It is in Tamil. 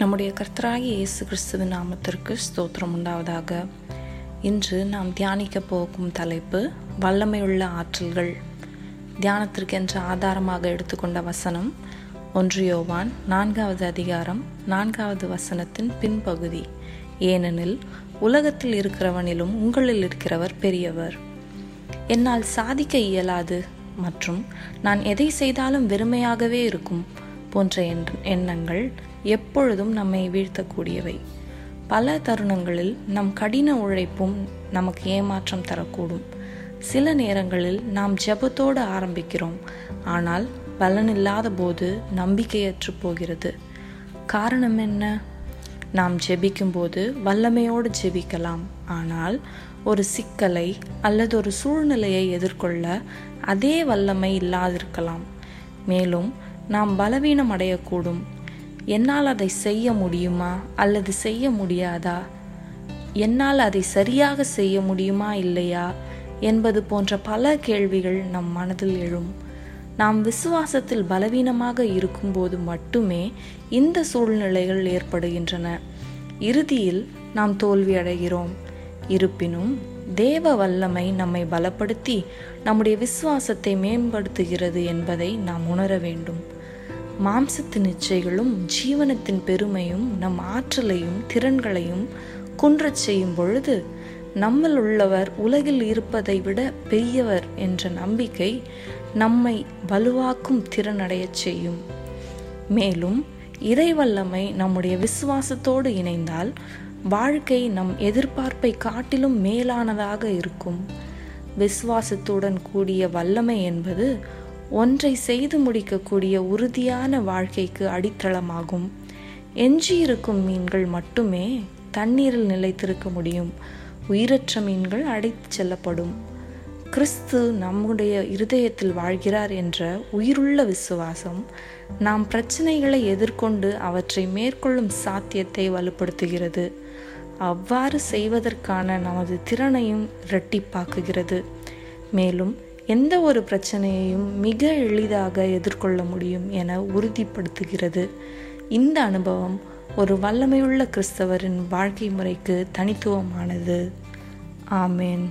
நம்முடைய கர்த்தராகி இயேசு கிறிஸ்துவின் நாமத்திற்கு ஸ்தோத்திரம் உண்டாவதாக. இன்று நாம் தியானிக்க போகும் தலைப்பு வல்லமையுள்ள ஆற்றல்கள். தியானத்திற்கென்று ஆதாரமாக எடுத்துக்கொண்ட வசனம் ஒன்று யோவான் நான்காவது அதிகாரம் நான்காவது வசனத்தின் பின்பகுதி. ஏனெனில் உலகத்தில் இருக்கிறவனிலும் உங்களில் இருக்கிறவர் பெரியவர். என்னால் சாதிக்க இயலாது மற்றும் நான் எதை செய்தாலும் வெறுமையாகவே இருக்கும் போன்ற எண்ணங்கள் எப்பொழுதும் நம்மை வீழ்த்தக்கூடியவை. பல தருணங்களில் நம் கடின உழைப்பும் நமக்கு ஏமாற்றம் தரக்கூடும். சில நேரங்களில் நாம் ஜெபத்தோடு ஆரம்பிக்கிறோம். ஆனால் பலனில்லாத போது நம்பிக்கையற்று போகிறது. காரணம் என்ன? நாம் ஜெபிக்கும்போது வல்லமையோடு ஜெபிக்கலாம். ஆனால் ஒரு சிக்கலை அல்லது ஒரு சூழ்நிலையை எதிர்கொள்ள அதே வல்லமை இல்லாதிருக்கலாம். மேலும் நாம் பலவீனம் அடையக்கூடும் என்னால் அதை செய்ய முடியுமா? அல்லது செய்ய முடியாதா? என்னால் அதை சரியாக செய்ய முடியுமா இல்லையா? என்பது போன்ற பல கேள்விகள் நம் மனதில் எழும். நாம் விசுவாசத்தில் பலவீனமாக இருக்கும்போது மட்டுமே இந்த சூழ்நிலைகள் ஏற்படுகின்றன. இறுதியில் நாம் தோல்வியடைகிறோம் இருப்பினும் தேவ வல்லமை நம்மை பலப்படுத்தி நம்முடைய விசுவாசத்தை மேம்படுத்துகிறது என்பதை நாம் உணர வேண்டும். மாம்சத்தின் இச்சைகளும் ஜீவனத்தின் பெருமையும் நம் ஆற்றலையும் திறன்களையும் குன்றச் செய்யும் பொழுது நம்மில் உள்ளவர் உலகில் இருப்பதை விட பெரியவர் என்ற நம்பிக்கை நம்மை வலுவாக்கும் திறனடையச் செய்யும். மேலும் இறைவல்லமை நம்முடைய விசுவாசத்தோடு இணைந்தால் வாழ்க்கை நம் எதிர்பார்ப்பை காட்டிலும் மேலானதாக இருக்கும். விசுவாசத்துடன் கூடிய வல்லமை என்பது ஒன்றை செய்து முடிக்கக்கூடிய உறுதியான வாழ்க்கைக்கு அடித்தளமாகும். எஞ்சியிருக்கும் மீன்கள் மட்டுமே தண்ணீரில் நிலைத்திருக்க முடியும். உயிரற்ற மீன்கள் அடைத்து செல்லப்படும். கிறிஸ்து நம்முடைய இருதயத்தில் வாழ்கிறார் என்ற உயிருள்ள விசுவாசம் நாம் பிரச்சனைகளை எதிர்கொண்டு அவற்றை மேற்கொள்ளும் சாத்தியத்தை வலுப்படுத்துகிறது. அவ்வாறு செய்வதற்கான நமது திறனையும் இரட்டிப்பாக்குகிறது. மேலும் எந்த ஒரு பிரச்சனையையும் மிக எளிதாக எதிர்கொள்ள முடியும் என உறுதிப்படுத்துகிறது. இந்த அனுபவம் ஒரு வல்லமையுள்ள கிறிஸ்தவரின் வாழ்க்கை முறைக்கு தனித்துவமானது. ஆமேன்.